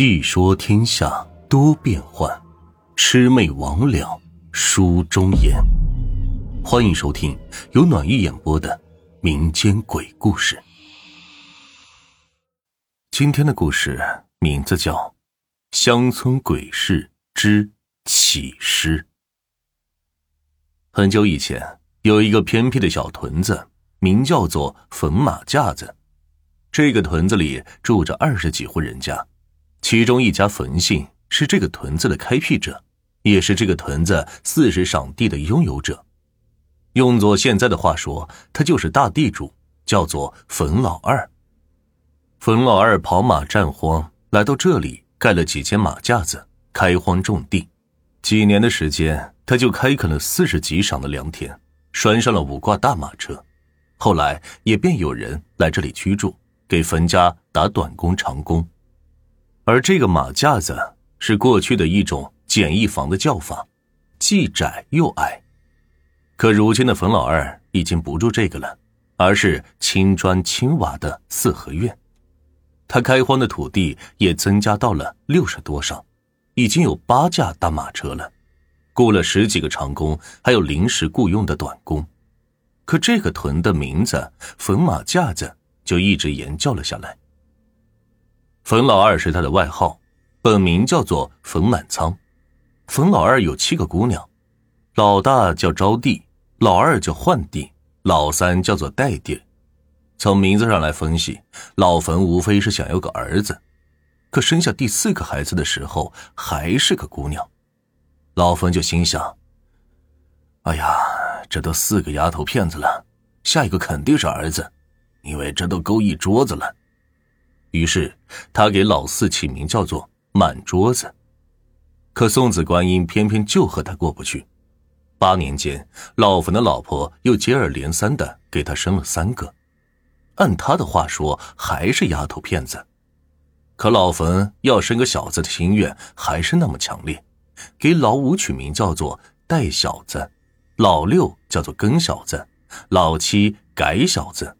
细说天下多变幻，魑魅魍魉书中言。欢迎收听由暖玉演播的民间鬼故事。今天的故事名字叫《乡村鬼事之起尸》。很久以前，有一个偏僻的小屯子，名叫做坟马架子。这个屯子里住着二十几户人家。其中一家坟姓是这个屯子的开辟者，也是这个屯子四十晌地的拥有者。用作现在的话说，他就是大地主，叫做冯老二。冯老二跑马占荒，来到这里盖了几间马架子，开荒种地。几年的时间，他就开垦了四十几晌的良田，拴上了五挂大马车。后来也便有人来这里居住，给冯家打短工、长工。而这个马架子是过去的一种简易房的叫法，既窄又矮。可如今的冯老二已经不住这个了，而是青砖青瓦的四合院。他开荒的土地也增加到了六十多上，已经有八架大马车了，雇了十几个长工，还有临时雇佣的短工。可这个屯的名字“冯马架子”就一直延叫了下来。冯老二是他的外号，本名叫做冯满仓。冯老二有七个姑娘，老大叫招娣，老二叫换娣，老三叫做代娣。从名字上来分析，老冯无非是想要个儿子，可生下第四个孩子的时候还是个姑娘，老冯就心想：哎呀，这都四个丫头片子了，下一个肯定是儿子，因为这都够一桌子了。于是，他给老四起名叫做“满桌子”，可送子观音偏偏就和他过不去。八年间，老冯的老婆又接二连三的给他生了三个，按他的话说，还是丫头片子。可老冯要生个小子的心愿还是那么强烈，给老五取名叫做“带小子”，老六叫做“跟小子”，老七“改小子”。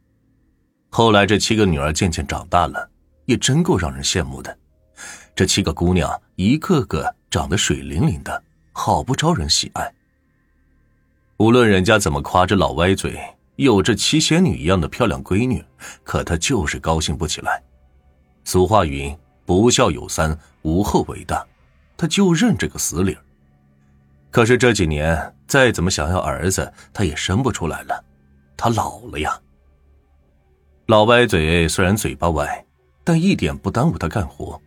后来，这七个女儿渐渐长大了。也真够让人羡慕的，这七个姑娘一个个长得水灵灵的，好不招人喜爱。无论人家怎么夸这老歪嘴有这七仙女一样的漂亮闺女，可他就是高兴不起来。俗话云：“不孝有三，无后为大。”他就认这个死理儿。可是这几年再怎么想要儿子，他也生不出来了。他老了呀。老歪嘴虽然嘴巴歪。但一点不耽误他干活，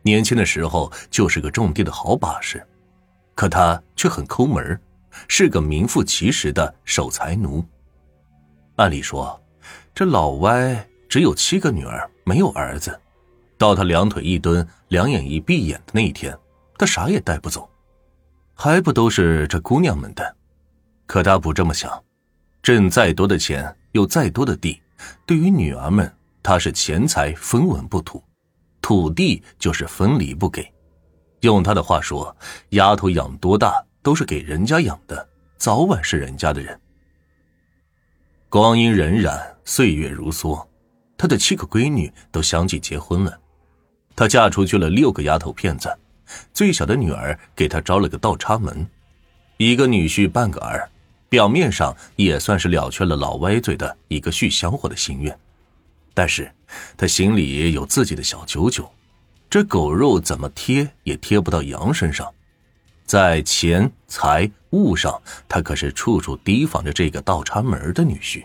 年轻的时候就是个种地的好把式，可他却很抠门是个名副其实的守财奴。按理说，这老歪只有七个女儿，没有儿子，到他两腿一蹲、两眼一闭眼的那一天，他啥也带不走，还不都是这姑娘们的？可他不这么想，挣再多的钱，有再多的地，对于女儿们。他是钱财分文不图，土地就是分离不给。用他的话说，丫头养多大都是给人家养的，早晚是人家的人。光阴荏苒，岁月如梭，他的七个闺女都相继结婚了。他嫁出去了六个丫头片子，最小的女儿给他招了个倒插门，一个女婿半个儿，表面上也算是了却了老歪嘴的一个续香火的心愿。但是，他心里有自己的小九九，这狗肉怎么贴也贴不到羊身上，在钱财物上，他可是处处提防着这个倒插门的女婿。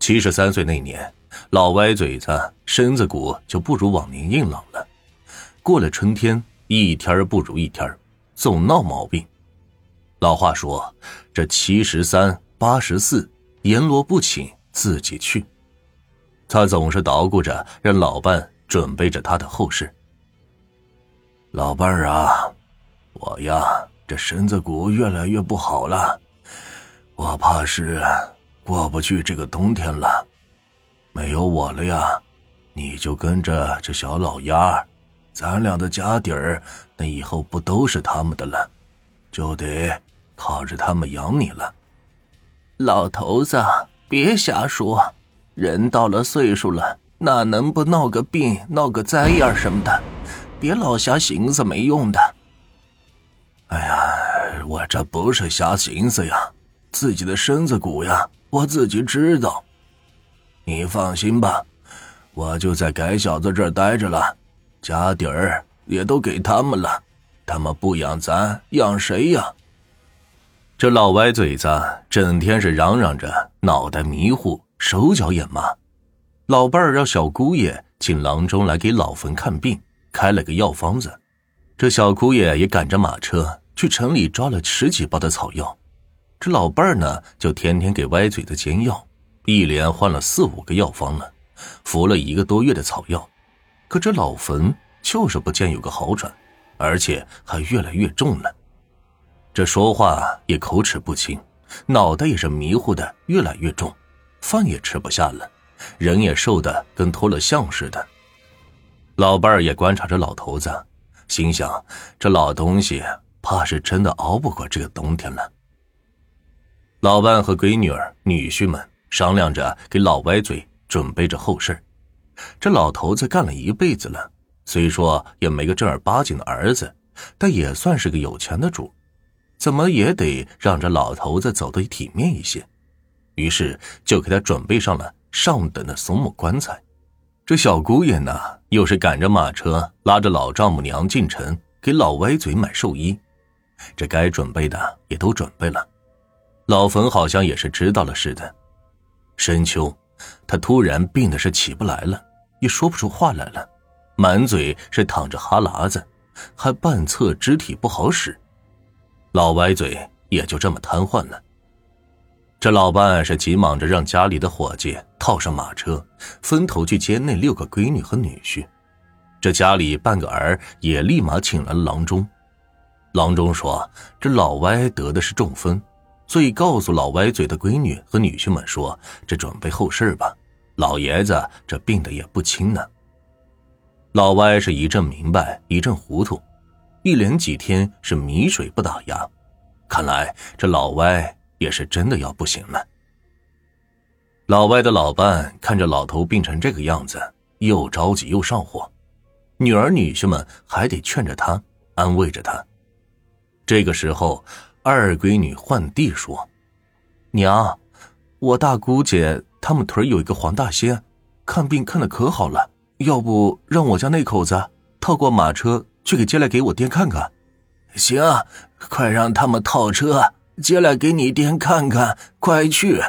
七十三岁那年，老歪嘴子身子骨就不如往年硬朗了，过了春天，一天不如一天，总闹毛病。老话说：“这七十三八十四，阎罗不请自己去。”他总是捣鼓着让老伴准备着他的后事。老伴儿啊，我呀这身子骨越来越不好了，我怕是过不去这个冬天了。没有我了呀，你就跟着这小老鸭，咱俩的家底儿那以后不都是他们的了，就得靠着他们养你了。老头子，别瞎说。人到了岁数了，哪能不闹个病、闹个灾呀什么的？别老瞎寻思没用的。哎呀，我这不是瞎寻思呀，自己的身子骨呀，我自己知道。你放心吧，我就在改小子这儿待着了，家底儿也都给他们了，他们不养咱，养谁呀？这老歪嘴子整天是嚷嚷着，脑袋迷糊，手脚也麻。老伴儿让小姑爷请郎中来给老坟看病，开了个药方子。这小姑爷也赶着马车去城里抓了十几包的草药。这老伴儿呢，就天天给歪嘴子煎药。一连换了四五个药方了，服了一个多月的草药，可这老坟就是不见有个好转，而且还越来越重了。这说话也口齿不清，脑袋也是迷糊的越来越重，饭也吃不下了，人也瘦的跟脱了相似的。老伴儿也观察着老头子，心想这老东西怕是真的熬不过这个冬天了。老伴和闺女儿、女婿们。商量着给老歪嘴准备着后事这老头子干了一辈子了，虽说也没个正儿八经的儿子，但也算是个有钱的主，怎么也得让这老头子走得体面一些。于是就给他准备上了上等的松木棺材。这小姑爷呢，又是赶着马车拉着老丈母娘进城给老歪嘴买寿衣，这该准备的也都准备了。老冯好像也是知道了似的。深秋，他突然病的是起不来了，也说不出话来了，满嘴是淌着哈喇子，还半侧肢体不好使，老歪嘴也就这么瘫痪了。这老伴是急忙着让家里的伙计套上马车，分头去接那六个闺女和女婿。这家里半个儿也立马请来了郎中。郎中说：“这老歪得的是中风。”所以告诉老歪嘴的闺女和女婿们说：“这准备后事吧，老爷子这病的也不轻呢。”老歪是一阵明白，一阵糊涂，一连几天是米水不打牙，看来这老歪也是真的要不行了。老外的老伴看着老头病成这个样子，又着急又上火，女儿女婿们还得劝着他，安慰着他。这个时候。二闺女换地说：“娘，我大姑姐他们屯有一个黄大仙，看病看的可好了，要不让我家那口子套过马车去给接来给我爹看看？行，快让他们套车接来给你爹看看，快去。”